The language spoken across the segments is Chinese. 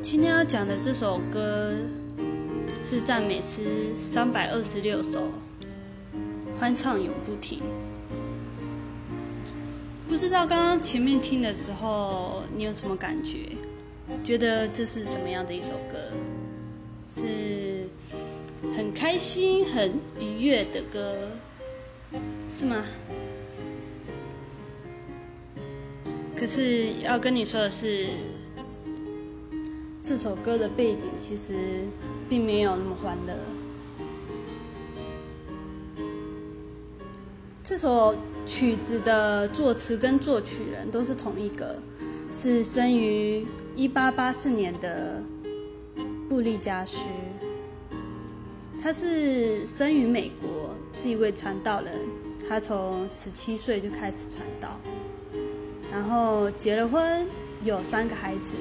今天要讲的这首歌是赞美诗三百二十六首，欢唱永不停。不知道刚刚前面听的时候，你有什么感觉？觉得这是什么样的一首歌？是很开心、很愉悦的歌，是吗？可是要跟你说的是，这首歌的背景其实并没有那么欢乐。这首曲子的作词跟作曲人都是同一个，是生于一八八四年的布利加斯。他是生于美国，是一位传道人。他从十七岁就开始传道，然后结了婚，有三个孩子。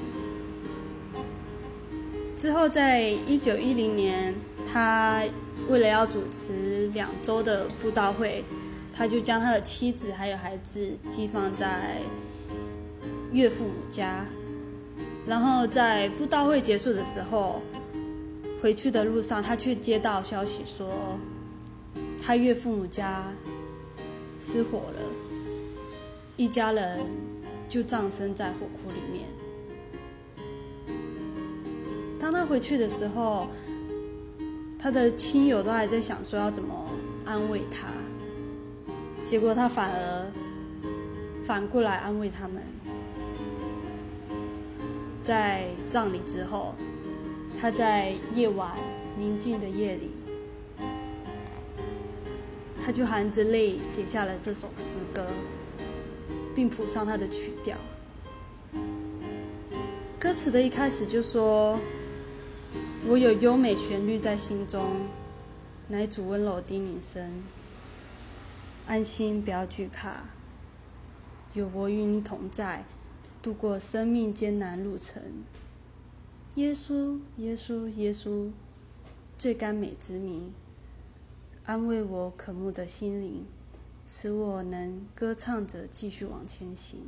之后，在一九一零年，他为了要主持两周的布道会。他就将他的妻子还有孩子寄放在岳父母家，然后在布道会结束的时候，回去的路上，他却接到消息说，他岳父母家失火了，一家人就葬身在火窟里面。当他回去的时候，他的亲友都还在想说要怎么安慰他。结果他反而反过来安慰他们，在葬礼之后，他在夜晚宁静的夜里，他就含着泪写下了这首诗歌，并谱上他的曲调。歌词的一开始就说：“我有优美旋律在心中，乃主温柔叮咛声。”安心，不要惧怕，有我与你同在，度过生命艰难路程。耶稣，耶稣，耶稣，最甘美之名，安慰我渴慕的心灵，使我能歌唱着继续往前行。